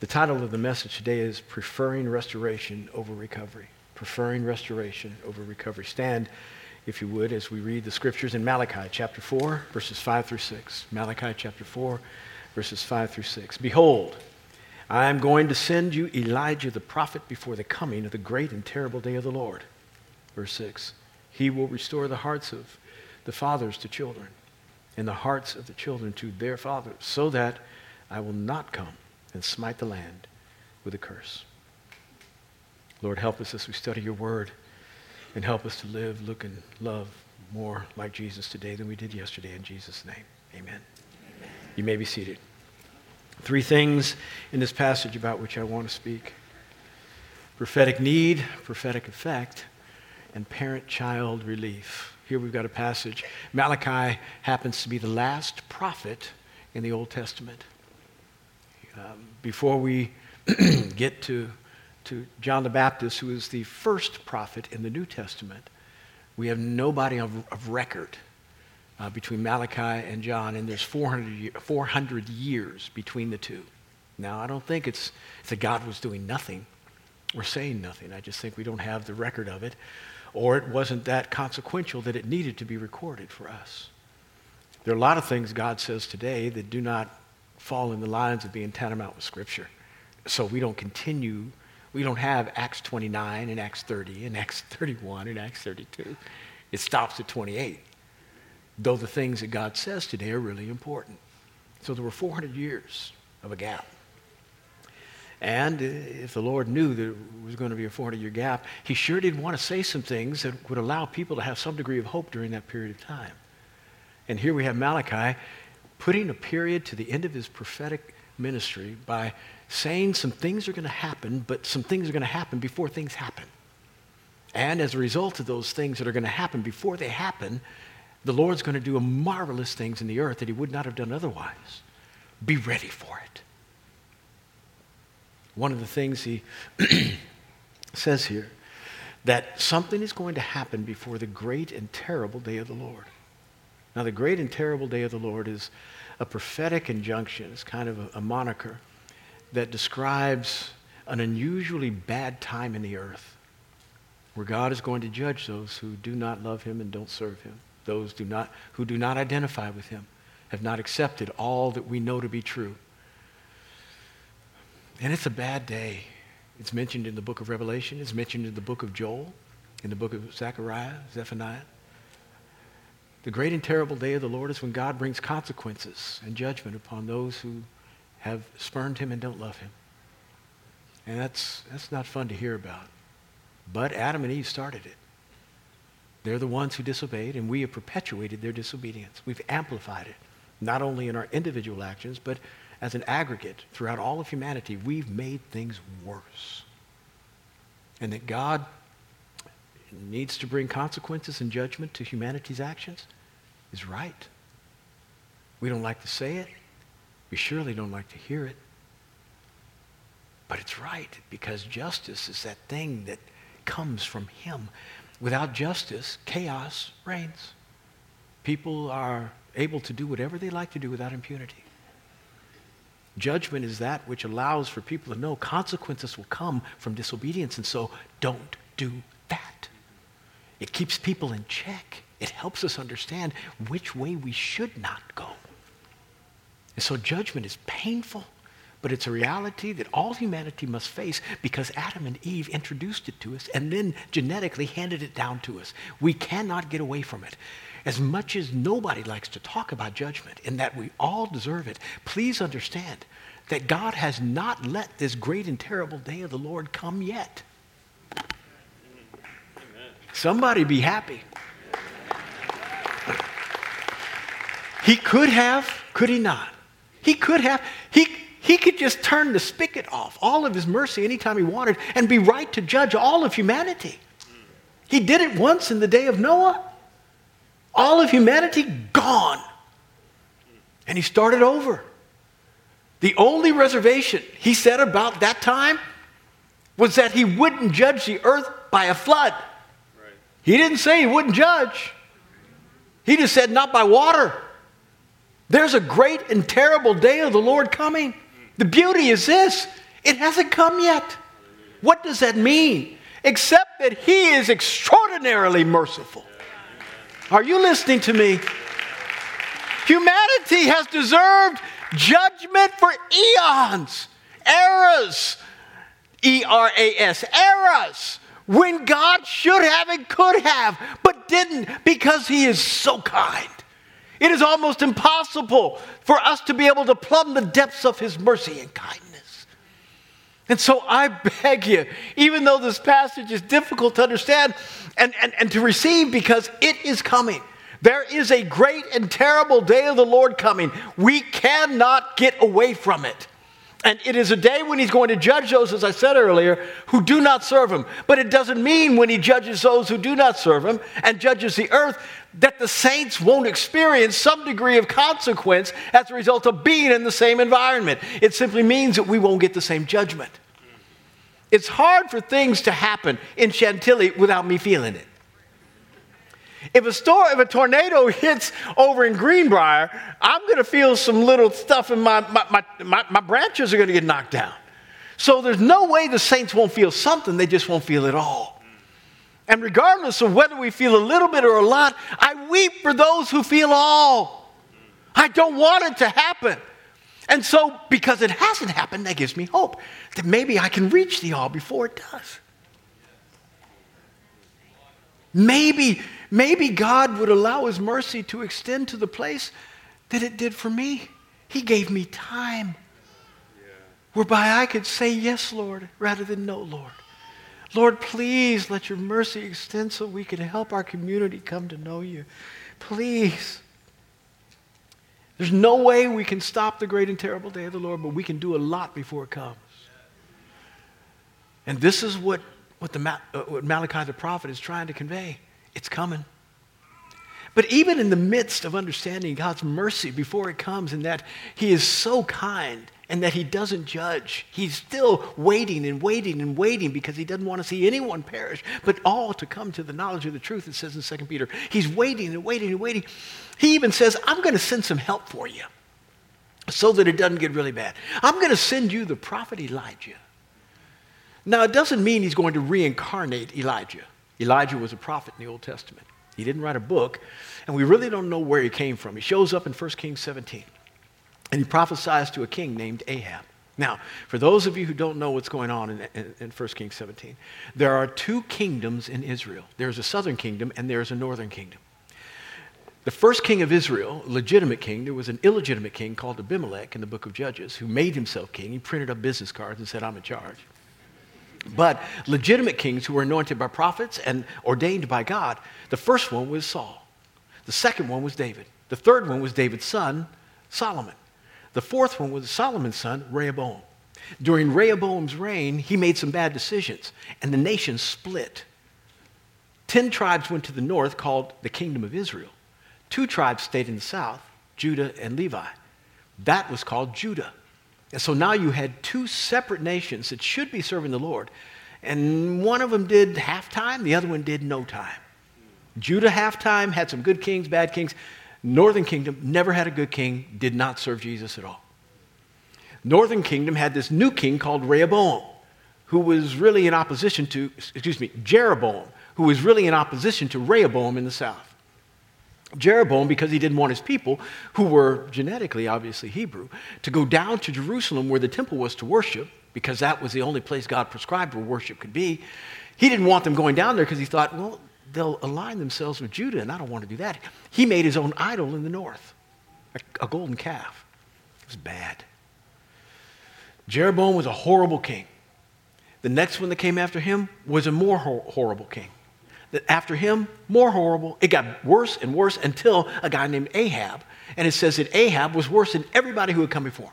The title of the message today is Preferring Restoration Over Recovery. Preferring Restoration Over Recovery. Stand, if you would, as we read the scriptures in Malachi chapter 4, verses 5 through 6. Malachi chapter 4, verses 5 through 6. Behold, I am going to send you Elijah the prophet before the coming of the great and terrible day of the Lord. Verse 6. He will restore the hearts of the fathers to children and the hearts of the children to their fathers, so that I will not come and smite the land with a curse. Lord, help us as we study your word and help us to live, look, and love more like Jesus today than we did yesterday. In Jesus' name, amen. amen. You may be seated. Three things in this passage about which I want to speak prophetic need, prophetic effect, and parent child relief. Here we've got a passage. Malachi happens to be the last prophet in the Old Testament. Um, before we get to, to John the Baptist, who is the first prophet in the New Testament, we have nobody of, of record uh, between Malachi and John, and there's 400, 400 years between the two. Now, I don't think it's, it's that God was doing nothing or saying nothing. I just think we don't have the record of it, or it wasn't that consequential that it needed to be recorded for us. There are a lot of things God says today that do not fall in the lines of being tantamount with Scripture. So we don't continue, we don't have Acts 29 and Acts 30 and Acts 31 and Acts 32. It stops at 28, though the things that God says today are really important. So there were 400 years of a gap. And if the Lord knew it was going to be a 400 year gap, He sure did want to say some things that would allow people to have some degree of hope during that period of time. And here we have Malachi putting a period to the end of his prophetic ministry by saying some things are going to happen, but some things are going to happen before things happen. And as a result of those things that are going to happen before they happen, the Lord's going to do marvelous things in the earth that he would not have done otherwise. Be ready for it. One of the things he says here that something is going to happen before the great and terrible day of the Lord. Now, the great and terrible day of the Lord is a prophetic injunction. It's kind of a, a moniker that describes an unusually bad time in the earth where God is going to judge those who do not love him and don't serve him, those do not, who do not identify with him, have not accepted all that we know to be true. And it's a bad day. It's mentioned in the book of Revelation, it's mentioned in the book of Joel, in the book of Zechariah, Zephaniah. The great and terrible day of the Lord is when God brings consequences and judgment upon those who have spurned him and don't love him. And that's, that's not fun to hear about. But Adam and Eve started it. They're the ones who disobeyed, and we have perpetuated their disobedience. We've amplified it, not only in our individual actions, but as an aggregate throughout all of humanity. We've made things worse. And that God needs to bring consequences and judgment to humanity's actions is right. We don't like to say it. We surely don't like to hear it. But it's right because justice is that thing that comes from Him. Without justice, chaos reigns. People are able to do whatever they like to do without impunity. Judgment is that which allows for people to know consequences will come from disobedience, and so don't do that. It keeps people in check. It helps us understand which way we should not go. And so judgment is painful, but it's a reality that all humanity must face because Adam and Eve introduced it to us and then genetically handed it down to us. We cannot get away from it. As much as nobody likes to talk about judgment and that we all deserve it, please understand that God has not let this great and terrible day of the Lord come yet. Somebody be happy. He could have, could he not? He could have, he, he could just turn the spigot off, all of his mercy, anytime he wanted, and be right to judge all of humanity. He did it once in the day of Noah. All of humanity gone. And he started over. The only reservation he said about that time was that he wouldn't judge the earth by a flood. He didn't say he wouldn't judge. He just said, not by water. There's a great and terrible day of the Lord coming. The beauty is this It hasn't come yet. What does that mean? Except that He is extraordinarily merciful. Are you listening to me? Humanity has deserved judgment for eons, eras, E R A S, eras, when God should have and could have, but didn't because He is so kind. It is almost impossible for us to be able to plumb the depths of His mercy and kindness. And so I beg you, even though this passage is difficult to understand and, and, and to receive because it is coming. There is a great and terrible day of the Lord coming. We cannot get away from it. And it is a day when he's going to judge those, as I said earlier, who do not serve him. But it doesn't mean when he judges those who do not serve him and judges the earth that the saints won't experience some degree of consequence as a result of being in the same environment. It simply means that we won't get the same judgment. It's hard for things to happen in Chantilly without me feeling it. If a, store, if a tornado hits over in Greenbrier, I'm going to feel some little stuff in my, my, my, my, my branches are going to get knocked down. So there's no way the saints won't feel something, they just won't feel it all. And regardless of whether we feel a little bit or a lot, I weep for those who feel all. I don't want it to happen. And so, because it hasn't happened, that gives me hope that maybe I can reach the all before it does. Maybe, maybe God would allow His mercy to extend to the place that it did for me. He gave me time whereby I could say, Yes, Lord, rather than No, Lord. Lord, please let your mercy extend so we can help our community come to know you. Please. There's no way we can stop the great and terrible day of the Lord, but we can do a lot before it comes. And this is what, what, the, uh, what Malachi the prophet is trying to convey. It's coming. But even in the midst of understanding God's mercy before it comes, and that He is so kind and that He doesn't judge, He's still waiting and waiting and waiting because He doesn't want to see anyone perish, but all to come to the knowledge of the truth, it says in 2 Peter. He's waiting and waiting and waiting. He even says, I'm going to send some help for you so that it doesn't get really bad. I'm going to send you the prophet Elijah. Now, it doesn't mean he's going to reincarnate Elijah. Elijah was a prophet in the Old Testament. He didn't write a book, and we really don't know where he came from. He shows up in 1 Kings 17, and he prophesies to a king named Ahab. Now, for those of you who don't know what's going on in, in, in 1 Kings 17, there are two kingdoms in Israel there's a southern kingdom, and there's a northern kingdom. The first king of Israel, legitimate king, there was an illegitimate king called Abimelech in the book of Judges who made himself king. He printed up business cards and said, I'm in charge. But legitimate kings who were anointed by prophets and ordained by God, the first one was Saul. The second one was David. The third one was David's son, Solomon. The fourth one was Solomon's son, Rehoboam. During Rehoboam's reign, he made some bad decisions, and the nation split. Ten tribes went to the north, called the Kingdom of Israel. Two tribes stayed in the south, Judah and Levi. That was called Judah. And so now you had two separate nations that should be serving the Lord. And one of them did half time, the other one did no time. Judah half time had some good kings, bad kings. Northern kingdom never had a good king, did not serve Jesus at all. Northern kingdom had this new king called Rehoboam, who was really in opposition to, excuse me, Jeroboam, who was really in opposition to Rehoboam in the south. Jeroboam, because he didn't want his people, who were genetically obviously Hebrew, to go down to Jerusalem where the temple was to worship, because that was the only place God prescribed where worship could be. He didn't want them going down there because he thought, well, they'll align themselves with Judah, and I don't want to do that. He made his own idol in the north, a, a golden calf. It was bad. Jeroboam was a horrible king. The next one that came after him was a more hor- horrible king that after him, more horrible. It got worse and worse until a guy named Ahab. And it says that Ahab was worse than everybody who had come before.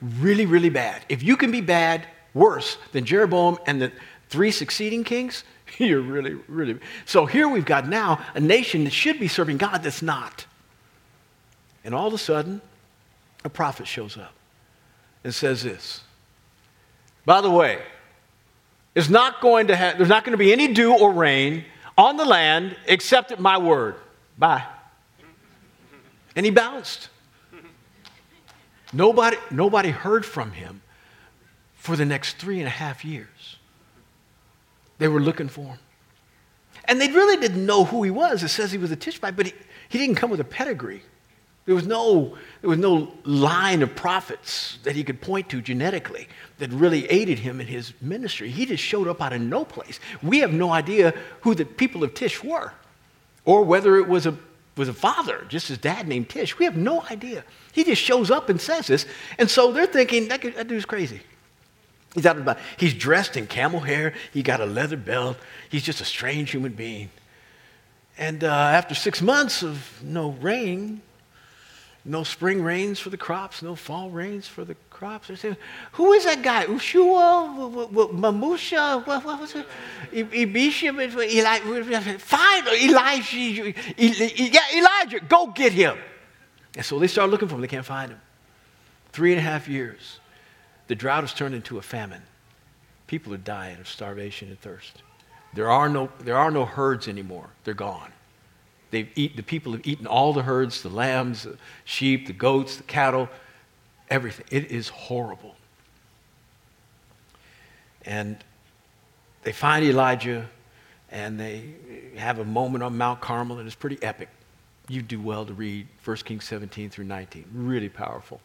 Really, really bad. If you can be bad, worse than Jeroboam and the three succeeding kings, you're really, really. So here we've got now a nation that should be serving God that's not. And all of a sudden, a prophet shows up and says this. By the way, is not going to have, there's not going to be any dew or rain on the land except at my word. Bye. And he bounced. Nobody, nobody heard from him for the next three and a half years. They were looking for him. And they really didn't know who he was. It says he was a Tishbite, but he, he didn't come with a pedigree. There was, no, there was no line of prophets that he could point to genetically that really aided him in his ministry. He just showed up out of no place. We have no idea who the people of Tish were or whether it was a, was a father, just his dad named Tish. We have no idea. He just shows up and says this. And so they're thinking, that, that dude's crazy. He's out about, he's dressed in camel hair, he got a leather belt, he's just a strange human being. And uh, after six months of no rain, no spring rains for the crops, no fall rains for the crops. Who is that guy? Ushua, Mamusha, what, what was it? Ibishim, Elijah, fine, Elijah, yeah, Elijah, go get him. And so they start looking for him. They can't find him. Three and a half years. The drought has turned into a famine. People are dying of starvation and thirst. There are no, there are no herds anymore. They're gone. They've eat, the people have eaten all the herds, the lambs, the sheep, the goats, the cattle, everything. It is horrible. And they find Elijah and they have a moment on Mount Carmel, and it's pretty epic. You do well to read 1 Kings 17 through 19. Really powerful.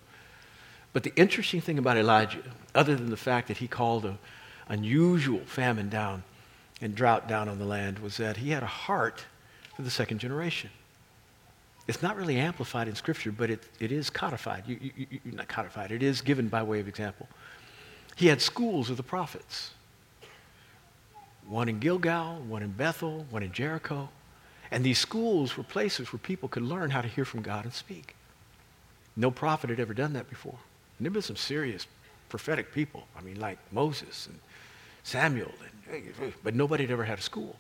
But the interesting thing about Elijah, other than the fact that he called an unusual famine down and drought down on the land, was that he had a heart for the second generation. It's not really amplified in Scripture, but it, it is codified. You, you, you, not codified, it is given by way of example. He had schools of the prophets one in Gilgal, one in Bethel, one in Jericho. And these schools were places where people could learn how to hear from God and speak. No prophet had ever done that before. And there have been some serious prophetic people. I mean, like Moses and Samuel, and, but nobody had ever had a school.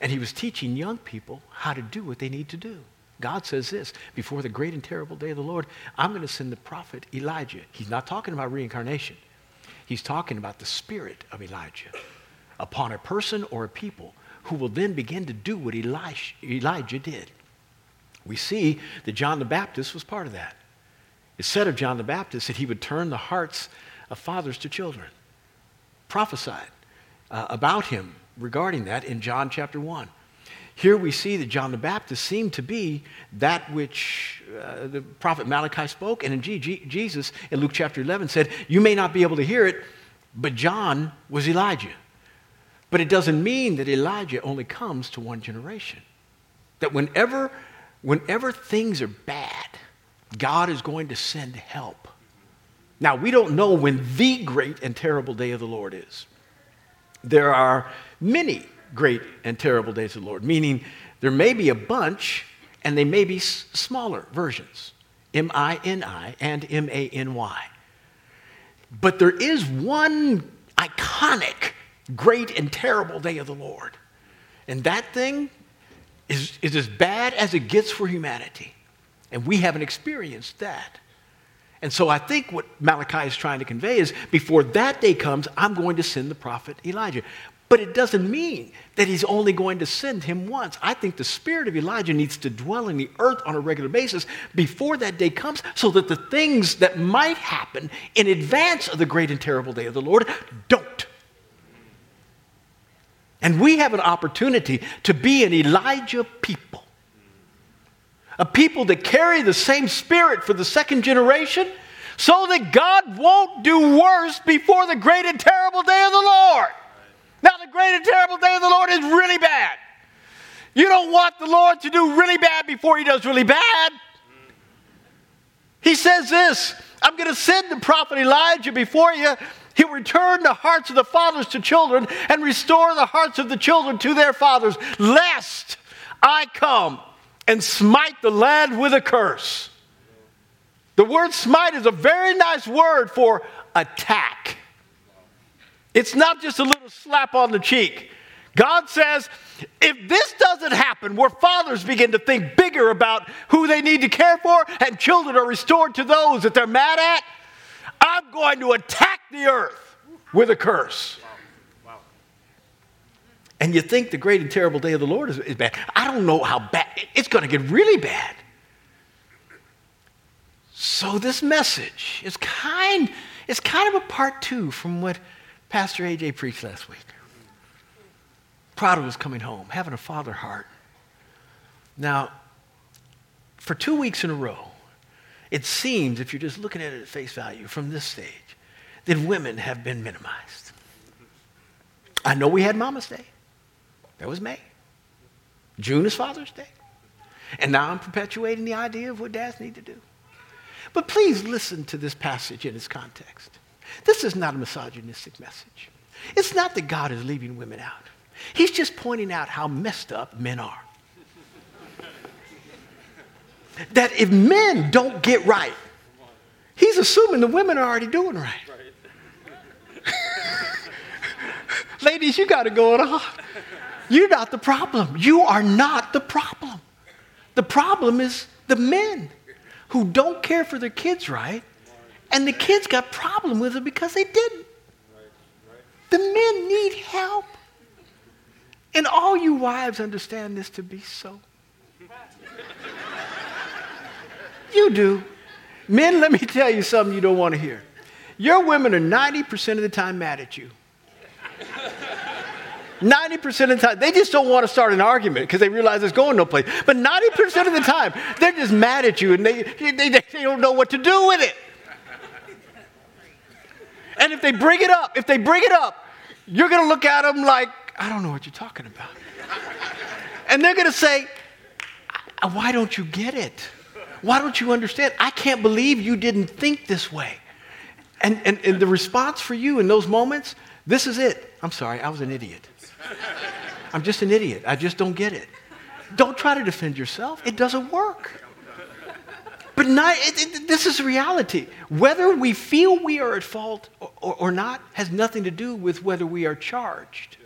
And he was teaching young people how to do what they need to do. God says this before the great and terrible day of the Lord, I'm going to send the prophet Elijah. He's not talking about reincarnation, he's talking about the spirit of Elijah upon a person or a people who will then begin to do what Elijah, did. We see that John the Baptist was part of that. It said of John the Baptist that he would turn the hearts of fathers to children. Prophesied uh, about him regarding that in John chapter 1. Here we see that John the Baptist seemed to be that which uh, the prophet Malachi spoke, and indeed Jesus in Luke chapter 11 said, You may not be able to hear it, but John was Elijah. But it doesn't mean that Elijah only comes to one generation. That whenever, whenever things are bad, God is going to send help. Now, we don't know when the great and terrible day of the Lord is. There are many great and terrible days of the Lord, meaning there may be a bunch and they may be s- smaller versions M I N I and M A N Y. But there is one iconic great and terrible day of the Lord. And that thing is, is as bad as it gets for humanity. And we haven't experienced that. And so I think what Malachi is trying to convey is before that day comes, I'm going to send the prophet Elijah. But it doesn't mean that he's only going to send him once. I think the spirit of Elijah needs to dwell in the earth on a regular basis before that day comes so that the things that might happen in advance of the great and terrible day of the Lord don't. And we have an opportunity to be an Elijah people. A people that carry the same spirit for the second generation so that God won't do worse before the great and terrible day of the Lord. Now, the great and terrible day of the Lord is really bad. You don't want the Lord to do really bad before he does really bad. He says this I'm going to send the prophet Elijah before you. He'll return the hearts of the fathers to children and restore the hearts of the children to their fathers, lest I come and smite the land with a curse. The word smite is a very nice word for attack. It's not just a little slap on the cheek. God says, if this doesn't happen, where fathers begin to think bigger about who they need to care for and children are restored to those that they're mad at, I'm going to attack the earth with a curse. And you think the great and terrible day of the Lord is, is bad. I don't know how bad, it's going to get really bad. So, this message is kind It's kind of a part two from what Pastor AJ preached last week. Prodigal's coming home, having a father heart. Now, for two weeks in a row, it seems, if you're just looking at it at face value from this stage, that women have been minimized. I know we had Mama's Day. That was May. June is Father's Day. And now I'm perpetuating the idea of what dads need to do. But please listen to this passage in its context. This is not a misogynistic message. It's not that God is leaving women out. He's just pointing out how messed up men are. that if men don't get right, he's assuming the women are already doing right. Ladies, you got to go on. You're not the problem. You are not the problem. The problem is the men who don't care for their kids right, and the kids got problem with it because they didn't. The men need help. And all you wives understand this to be so. You do. Men, let me tell you something you don't want to hear. Your women are 90% of the time mad at you. 90% of the time, they just don't want to start an argument because they realize it's going no place. But 90% of the time, they're just mad at you and they, they, they, don't know what to do with it. And if they bring it up, if they bring it up, you're going to look at them like, I don't know what you're talking about. And they're going to say, Why don't you get it? Why don't you understand? I can't believe you didn't think this way. And, and, and the response for you in those moments, this is it. I'm sorry, I was an idiot. I'm just an idiot. I just don't get it. Don't try to defend yourself, it doesn't work. But not, it, it, this is reality. Whether we feel we are at fault or, or, or not has nothing to do with whether we are charged.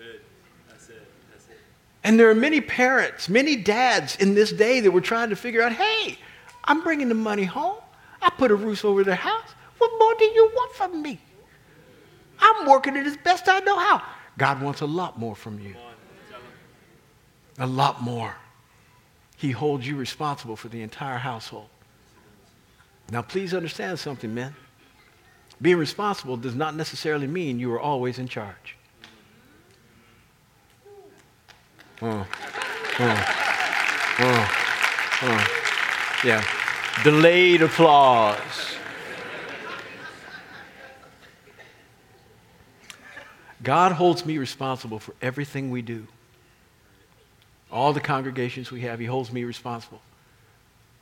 And there are many parents, many dads in this day that were trying to figure out hey, I'm bringing the money home. I put a roof over their house. What more do you want from me? I'm working it as best I know how. God wants a lot more from you. A lot more. He holds you responsible for the entire household. Now, please understand something, men. Being responsible does not necessarily mean you are always in charge. Oh, oh, oh, oh. Yeah. Delayed applause. God holds me responsible for everything we do. All the congregations we have, He holds me responsible.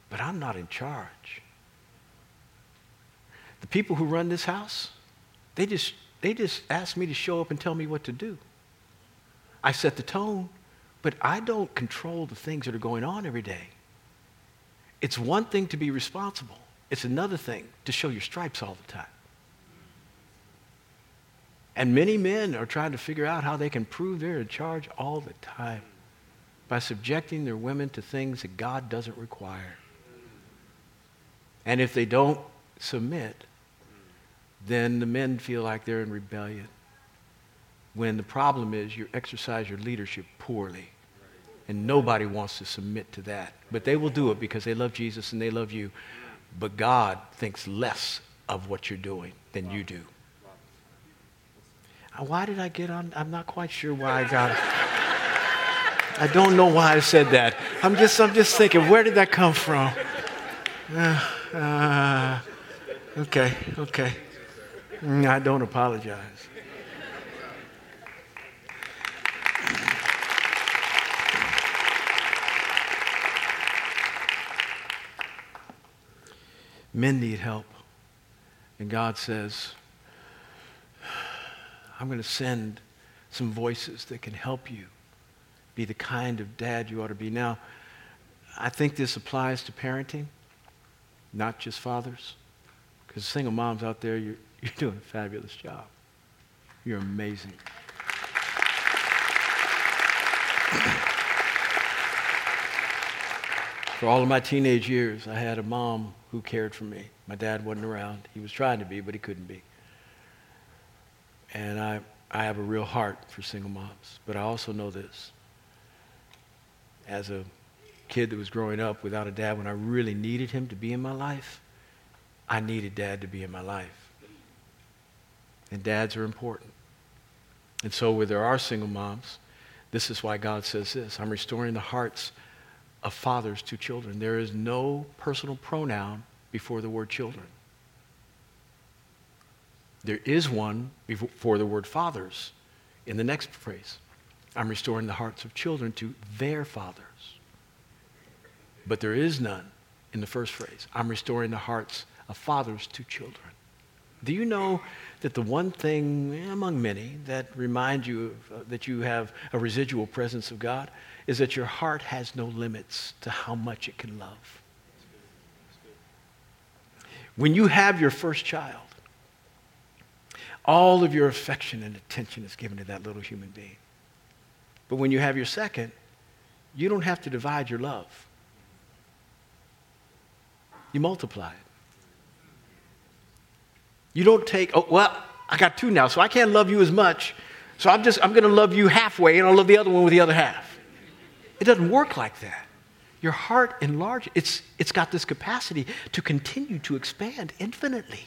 But I'm not in charge. The people who run this house, they just, they just ask me to show up and tell me what to do. I set the tone, but I don't control the things that are going on every day. It's one thing to be responsible. It's another thing to show your stripes all the time. And many men are trying to figure out how they can prove they're in charge all the time by subjecting their women to things that God doesn't require. And if they don't submit, then the men feel like they're in rebellion. When the problem is you exercise your leadership poorly. And nobody wants to submit to that. But they will do it because they love Jesus and they love you. But God thinks less of what you're doing than you do. Why did I get on? I'm not quite sure why I got it. I don't know why I said that. I'm just, I'm just thinking, where did that come from? Uh, uh, okay, okay. Mm, I don't apologize. Men need help. And God says, I'm going to send some voices that can help you be the kind of dad you ought to be. Now, I think this applies to parenting, not just fathers. Because single moms out there, you're, you're doing a fabulous job. You're amazing. For all of my teenage years, I had a mom who cared for me. My dad wasn't around. He was trying to be, but he couldn't be. And I, I have a real heart for single moms. But I also know this. As a kid that was growing up without a dad, when I really needed him to be in my life, I needed dad to be in my life. And dads are important. And so, where there are single moms, this is why God says this I'm restoring the hearts of fathers to children. There is no personal pronoun before the word children. There is one before the word fathers in the next phrase. I'm restoring the hearts of children to their fathers. But there is none in the first phrase. I'm restoring the hearts of fathers to children. Do you know that the one thing among many that reminds you of, uh, that you have a residual presence of God is that your heart has no limits to how much it can love? When you have your first child, all of your affection and attention is given to that little human being. But when you have your second, you don't have to divide your love. You multiply it. You don't take, oh, well, I got two now, so I can't love you as much. So I'm just, I'm going to love you halfway and I'll love the other one with the other half. It doesn't work like that. Your heart enlarges. It's, it's got this capacity to continue to expand infinitely.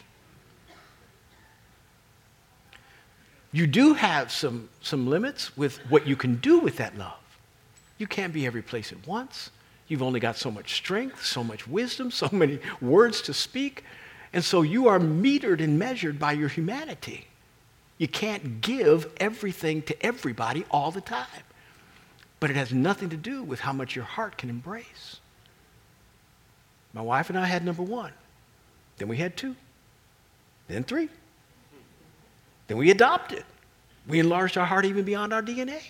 You do have some, some limits with what you can do with that love. You can't be every place at once. You've only got so much strength, so much wisdom, so many words to speak. And so you are metered and measured by your humanity. You can't give everything to everybody all the time. But it has nothing to do with how much your heart can embrace. My wife and I had number one. Then we had two. Then three. Then we adopted. We enlarged our heart even beyond our DNA.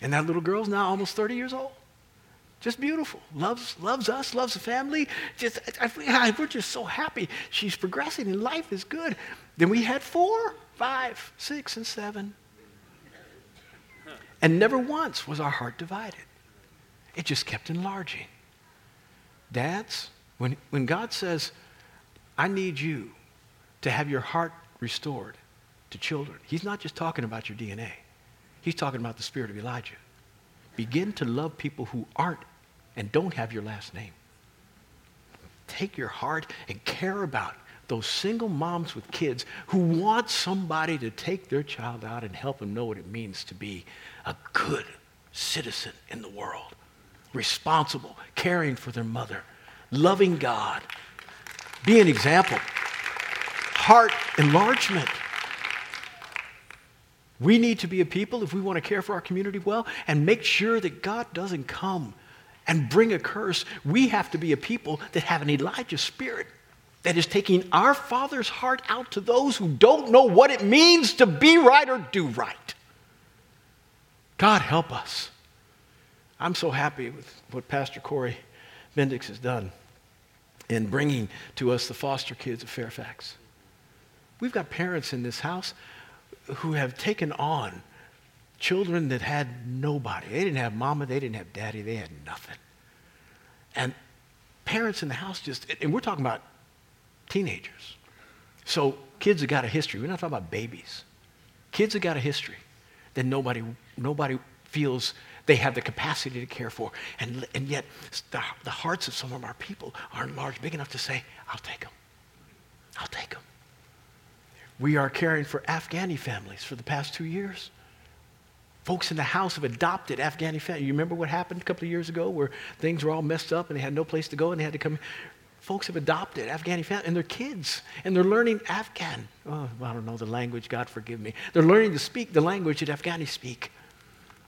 And that little girl's now almost 30 years old. Just beautiful. Loves, loves us, loves the family. Just, I, I, we're just so happy. She's progressing and life is good. Then we had four, five, six, and seven. And never once was our heart divided. It just kept enlarging. Dads, when, when God says, I need you to have your heart restored to children, He's not just talking about your DNA, He's talking about the spirit of Elijah. Begin to love people who aren't and don't have your last name. Take your heart and care about those single moms with kids who want somebody to take their child out and help them know what it means to be a good citizen in the world, responsible, caring for their mother, loving God, be an example, heart enlargement. We need to be a people, if we want to care for our community well, and make sure that God doesn't come and bring a curse, we have to be a people that have an Elijah spirit that is taking our Father's heart out to those who don't know what it means to be right or do right. God help us. I'm so happy with what Pastor Corey Bendix has done in bringing to us the foster kids of Fairfax. We've got parents in this house who have taken on children that had nobody. They didn't have mama, they didn't have daddy, they had nothing. And parents in the house just, and we're talking about teenagers. So kids have got a history. We're not talking about babies. Kids have got a history that nobody, nobody feels they have the capacity to care for. And, and yet, the, the hearts of some of our people aren't large, big enough to say, I'll take them. I'll take them. We are caring for Afghani families for the past two years. Folks in the house have adopted Afghani families. You remember what happened a couple of years ago where things were all messed up and they had no place to go and they had to come. Folks have adopted Afghani families and their kids and they're learning Afghan. Oh, I don't know the language, God forgive me. They're learning to speak the language that Afghani speak.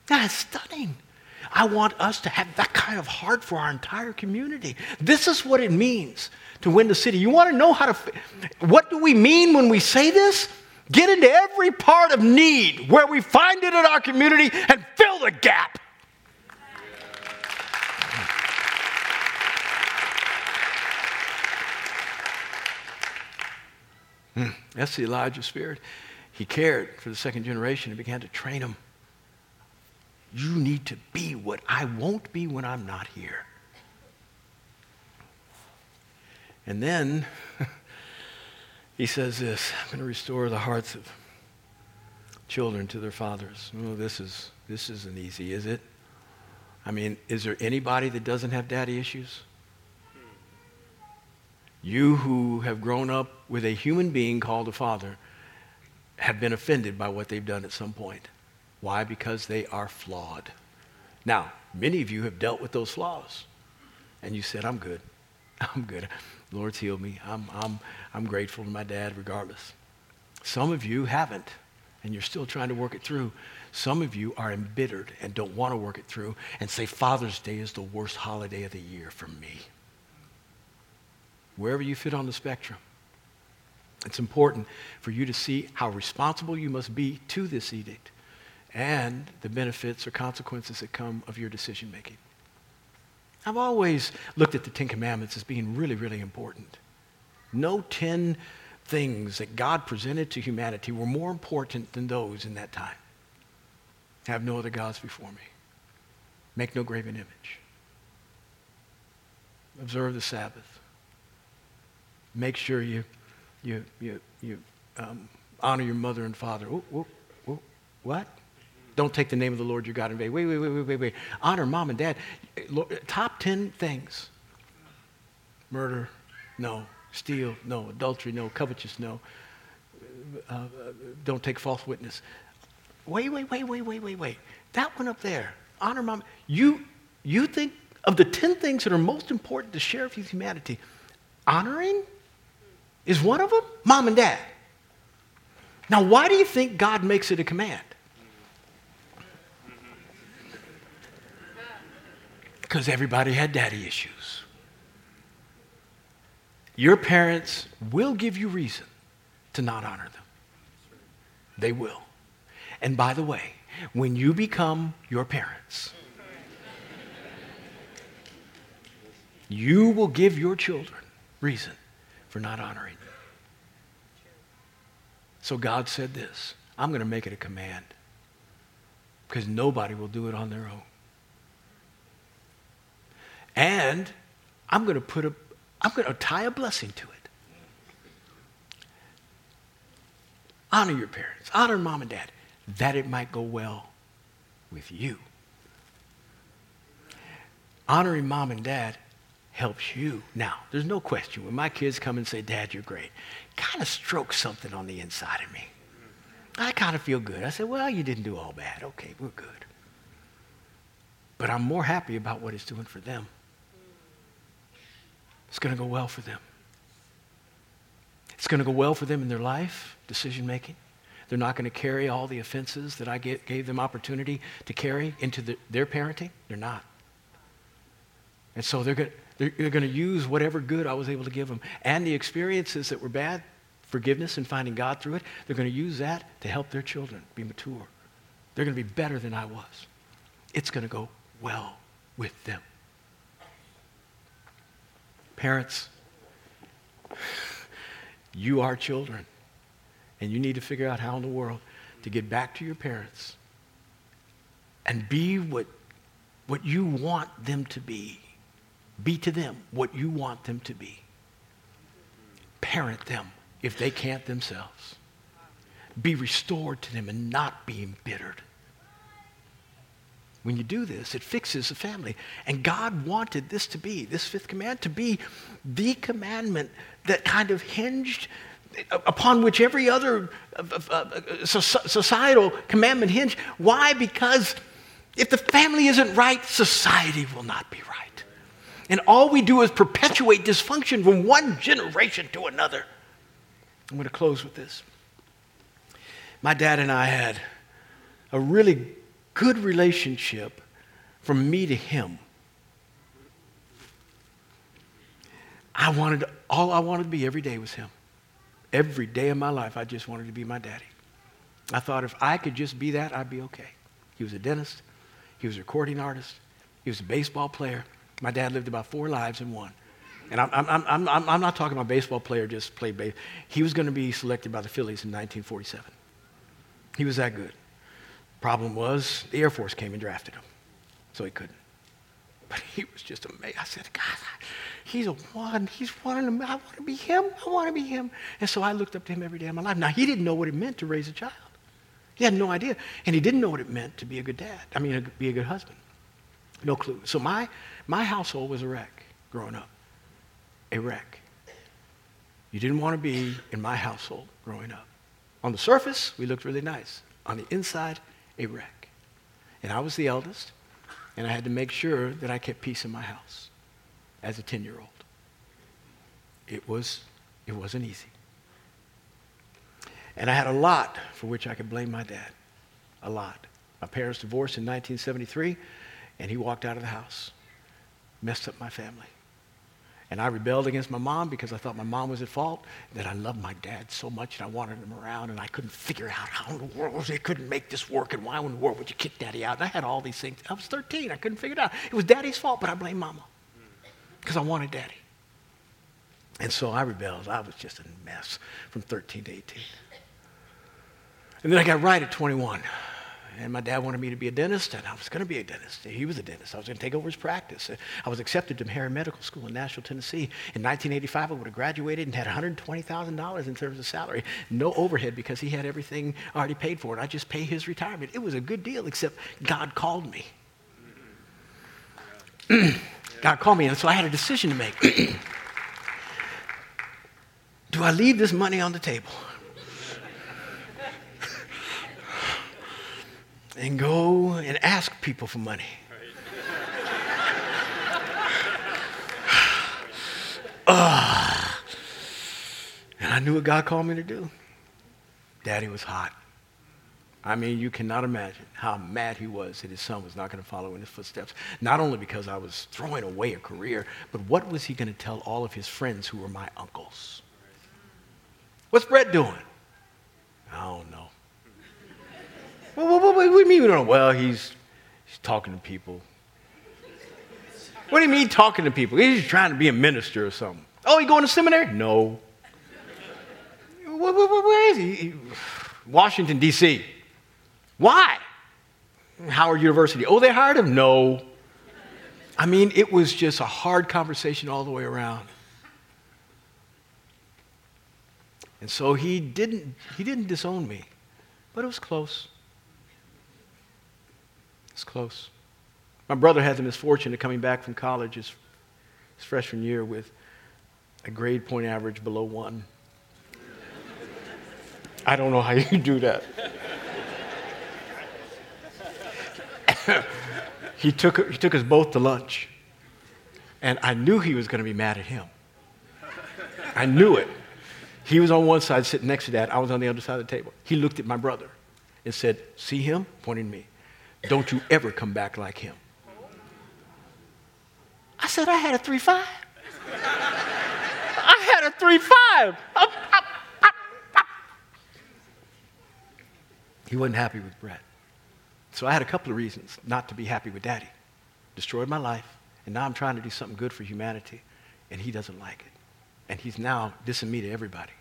That's stunning. I want us to have that kind of heart for our entire community. This is what it means to win the city. You want to know how to, what do we mean when we say this? Get into every part of need where we find it in our community and fill the gap. Hmm, that's the Elijah spirit. He cared for the second generation and began to train them. You need to be what I won't be when I'm not here. And then he says this I'm going to restore the hearts of children to their fathers. Oh, this, is, this isn't easy, is it? I mean, is there anybody that doesn't have daddy issues? You who have grown up with a human being called a father have been offended by what they've done at some point. Why? Because they are flawed. Now, many of you have dealt with those flaws, and you said, I'm good. I'm good. Lord's healed me. I'm, I'm, I'm grateful to my dad regardless. Some of you haven't, and you're still trying to work it through. Some of you are embittered and don't want to work it through and say, Father's Day is the worst holiday of the year for me. Wherever you fit on the spectrum, it's important for you to see how responsible you must be to this edict and the benefits or consequences that come of your decision making. I've always looked at the Ten Commandments as being really, really important. No 10 things that God presented to humanity were more important than those in that time. Have no other gods before me. Make no graven image. Observe the Sabbath. Make sure you, you, you, you um, honor your mother and father. Ooh, ooh, ooh, what? Don't take the name of the Lord your God in vain. Wait, wait, wait, wait, wait, wait. Honor mom and dad. Top 10 things. Murder, no. Steal, no. Adultery, no. Covetous, no. Uh, uh, don't take false witness. Wait, wait, wait, wait, wait, wait, wait. That one up there. Honor mom. You, you think of the 10 things that are most important to share with humanity, honoring is one of them? Mom and dad. Now, why do you think God makes it a command? Because everybody had daddy issues. Your parents will give you reason to not honor them. They will. And by the way, when you become your parents, you will give your children reason for not honoring them. So God said this I'm going to make it a command because nobody will do it on their own. And I'm going to put a, I'm going to tie a blessing to it. Honor your parents, honor mom and dad, that it might go well with you. Honoring mom and dad helps you. Now, there's no question. When my kids come and say, Dad, you're great, kind of strokes something on the inside of me. I kind of feel good. I say, Well, you didn't do all bad. Okay, we're good. But I'm more happy about what it's doing for them. It's going to go well for them. It's going to go well for them in their life, decision making. They're not going to carry all the offenses that I gave them opportunity to carry into the, their parenting. They're not. And so they're going, they're, they're going to use whatever good I was able to give them. And the experiences that were bad, forgiveness and finding God through it, they're going to use that to help their children be mature. They're going to be better than I was. It's going to go well with them. Parents, you are children, and you need to figure out how in the world to get back to your parents and be what, what you want them to be. Be to them what you want them to be. Parent them if they can't themselves. Be restored to them and not be embittered. When you do this, it fixes the family. And God wanted this to be, this fifth command, to be the commandment that kind of hinged upon which every other uh, uh, uh, societal commandment hinged. Why? Because if the family isn't right, society will not be right. And all we do is perpetuate dysfunction from one generation to another. I'm going to close with this. My dad and I had a really good relationship from me to him. I wanted, all I wanted to be every day was him. Every day of my life, I just wanted to be my daddy. I thought if I could just be that, I'd be okay. He was a dentist. He was a recording artist. He was a baseball player. My dad lived about four lives in one. And I'm, I'm, I'm, I'm, not talking about baseball player just played baseball. He was going to be selected by the Phillies in 1947. He was that good. Problem was, the Air Force came and drafted him, so he couldn't. But he was just amazing. I said, God, he's a one. He's one of them. I want to be him. I want to be him. And so I looked up to him every day of my life. Now, he didn't know what it meant to raise a child. He had no idea. And he didn't know what it meant to be a good dad. I mean, be a good husband. No clue. So my, my household was a wreck growing up. A wreck. You didn't want to be in my household growing up. On the surface, we looked really nice. On the inside, a wreck. And I was the eldest, and I had to make sure that I kept peace in my house as a 10 year old. It, was, it wasn't easy. And I had a lot for which I could blame my dad. A lot. My parents divorced in 1973, and he walked out of the house, messed up my family. And I rebelled against my mom because I thought my mom was at fault, that I loved my dad so much and I wanted him around, and I couldn't figure out how in the world they couldn't make this work, and why in the world would you kick daddy out? And I had all these things. I was 13. I couldn't figure it out. It was daddy's fault, but I blamed mama because I wanted daddy. And so I rebelled. I was just a mess from 13 to 18. And then I got right at 21. And my dad wanted me to be a dentist, and I was going to be a dentist. He was a dentist. I was going to take over his practice. I was accepted to Meharry Medical School in Nashville, Tennessee. In 1985, I would have graduated and had $120,000 in terms of salary. No overhead because he had everything already paid for, and I just pay his retirement. It was a good deal, except God called me. God called me, and so I had a decision to make. Do I leave this money on the table? And go and ask people for money. and I knew what God called me to do. Daddy was hot. I mean, you cannot imagine how mad he was that his son was not going to follow in his footsteps. Not only because I was throwing away a career, but what was he going to tell all of his friends who were my uncles? What's Brett doing? I don't know. What, what, what, what do you mean we don't know? Well, he's, he's talking to people. What do you mean talking to people? He's trying to be a minister or something. Oh, he going to seminary? No. Where is he? Washington, D.C. Why? Howard University. Oh, they hired him? No. I mean, it was just a hard conversation all the way around. And so he didn't, he didn't disown me, but it was close. It's close. My brother had the misfortune of coming back from college his, his freshman year with a grade point average below one. I don't know how you do that. he, took, he took us both to lunch. And I knew he was going to be mad at him. I knew it. He was on one side sitting next to that. I was on the other side of the table. He looked at my brother and said, See him? Pointing to me. Don't you ever come back like him. I said, I had a 3 5. I had a 3 5. He wasn't happy with Brett. So I had a couple of reasons not to be happy with daddy. Destroyed my life, and now I'm trying to do something good for humanity, and he doesn't like it. And he's now dissing me to everybody.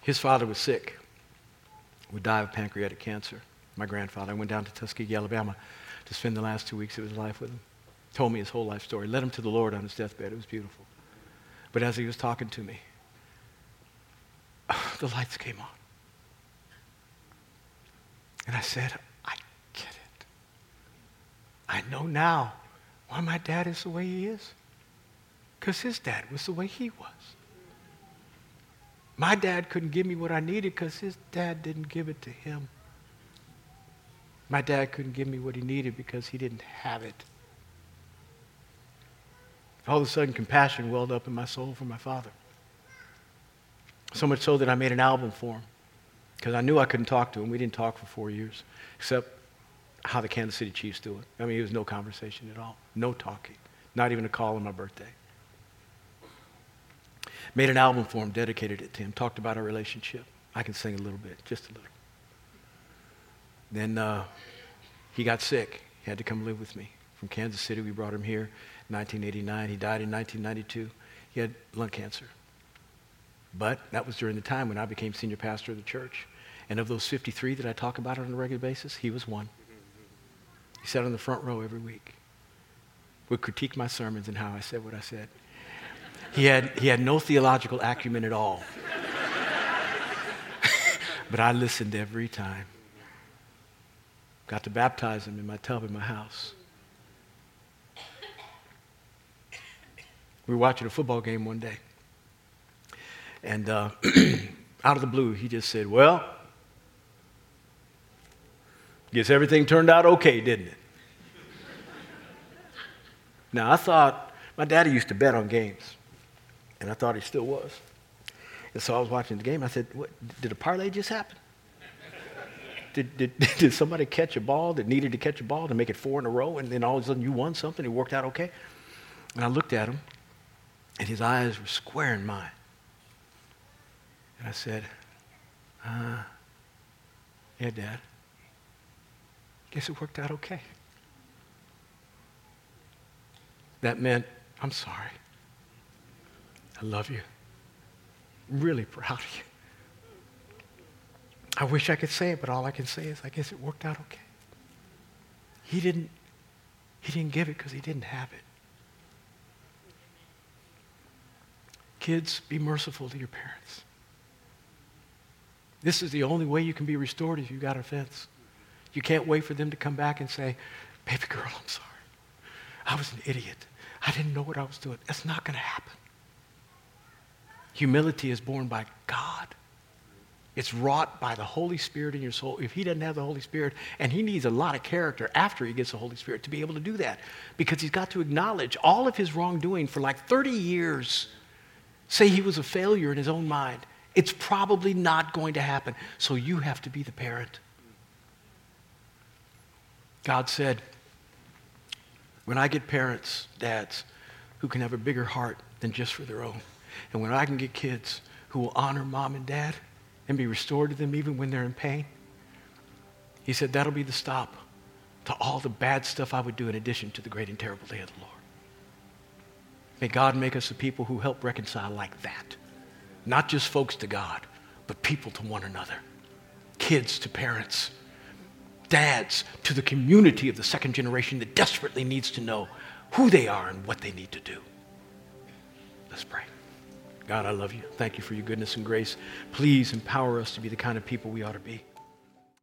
His father was sick, would die of pancreatic cancer my grandfather. I went down to Tuskegee, Alabama to spend the last two weeks of his life with him. Told me his whole life story. Led him to the Lord on his deathbed. It was beautiful. But as he was talking to me, the lights came on. And I said, I get it. I know now why my dad is the way he is. Because his dad was the way he was. My dad couldn't give me what I needed because his dad didn't give it to him. My dad couldn't give me what he needed because he didn't have it. All of a sudden, compassion welled up in my soul for my father. So much so that I made an album for him because I knew I couldn't talk to him. We didn't talk for four years, except how the Kansas City Chiefs do it. I mean, it was no conversation at all, no talking, not even a call on my birthday. Made an album for him, dedicated it to him, talked about our relationship. I can sing a little bit, just a little. Then uh, he got sick. He had to come live with me. From Kansas City, we brought him here in 1989. He died in 1992. He had lung cancer. But that was during the time when I became senior pastor of the church. And of those 53 that I talk about on a regular basis, he was one. He sat on the front row every week, would critique my sermons and how I said what I said. He had, he had no theological acumen at all. but I listened every time. Got to baptize him in my tub in my house. We were watching a football game one day. And uh, out of the blue, he just said, Well, guess everything turned out okay, didn't it? now, I thought, my daddy used to bet on games, and I thought he still was. And so I was watching the game. I said, what, Did a parlay just happen? Did, did, did somebody catch a ball that needed to catch a ball to make it four in a row, and then all of a sudden you won something? It worked out okay? And I looked at him, and his eyes were square in mine. And I said, uh, Yeah, Dad. Guess it worked out okay. That meant, I'm sorry. I love you. I'm really proud of you. I wish I could say it, but all I can say is I guess it worked out okay. He didn't, he didn't give it because he didn't have it. Kids, be merciful to your parents. This is the only way you can be restored if you've got offense. You can't wait for them to come back and say, Baby girl, I'm sorry. I was an idiot. I didn't know what I was doing. That's not going to happen. Humility is born by God. It's wrought by the Holy Spirit in your soul. If he doesn't have the Holy Spirit, and he needs a lot of character after he gets the Holy Spirit to be able to do that, because he's got to acknowledge all of his wrongdoing for like 30 years. Say he was a failure in his own mind. It's probably not going to happen. So you have to be the parent. God said, when I get parents, dads, who can have a bigger heart than just for their own, and when I can get kids who will honor mom and dad and be restored to them even when they're in pain, he said that'll be the stop to all the bad stuff I would do in addition to the great and terrible day of the Lord. May God make us a people who help reconcile like that. Not just folks to God, but people to one another, kids to parents, dads to the community of the second generation that desperately needs to know who they are and what they need to do. Let's pray. God, I love you. Thank you for your goodness and grace. Please empower us to be the kind of people we ought to be.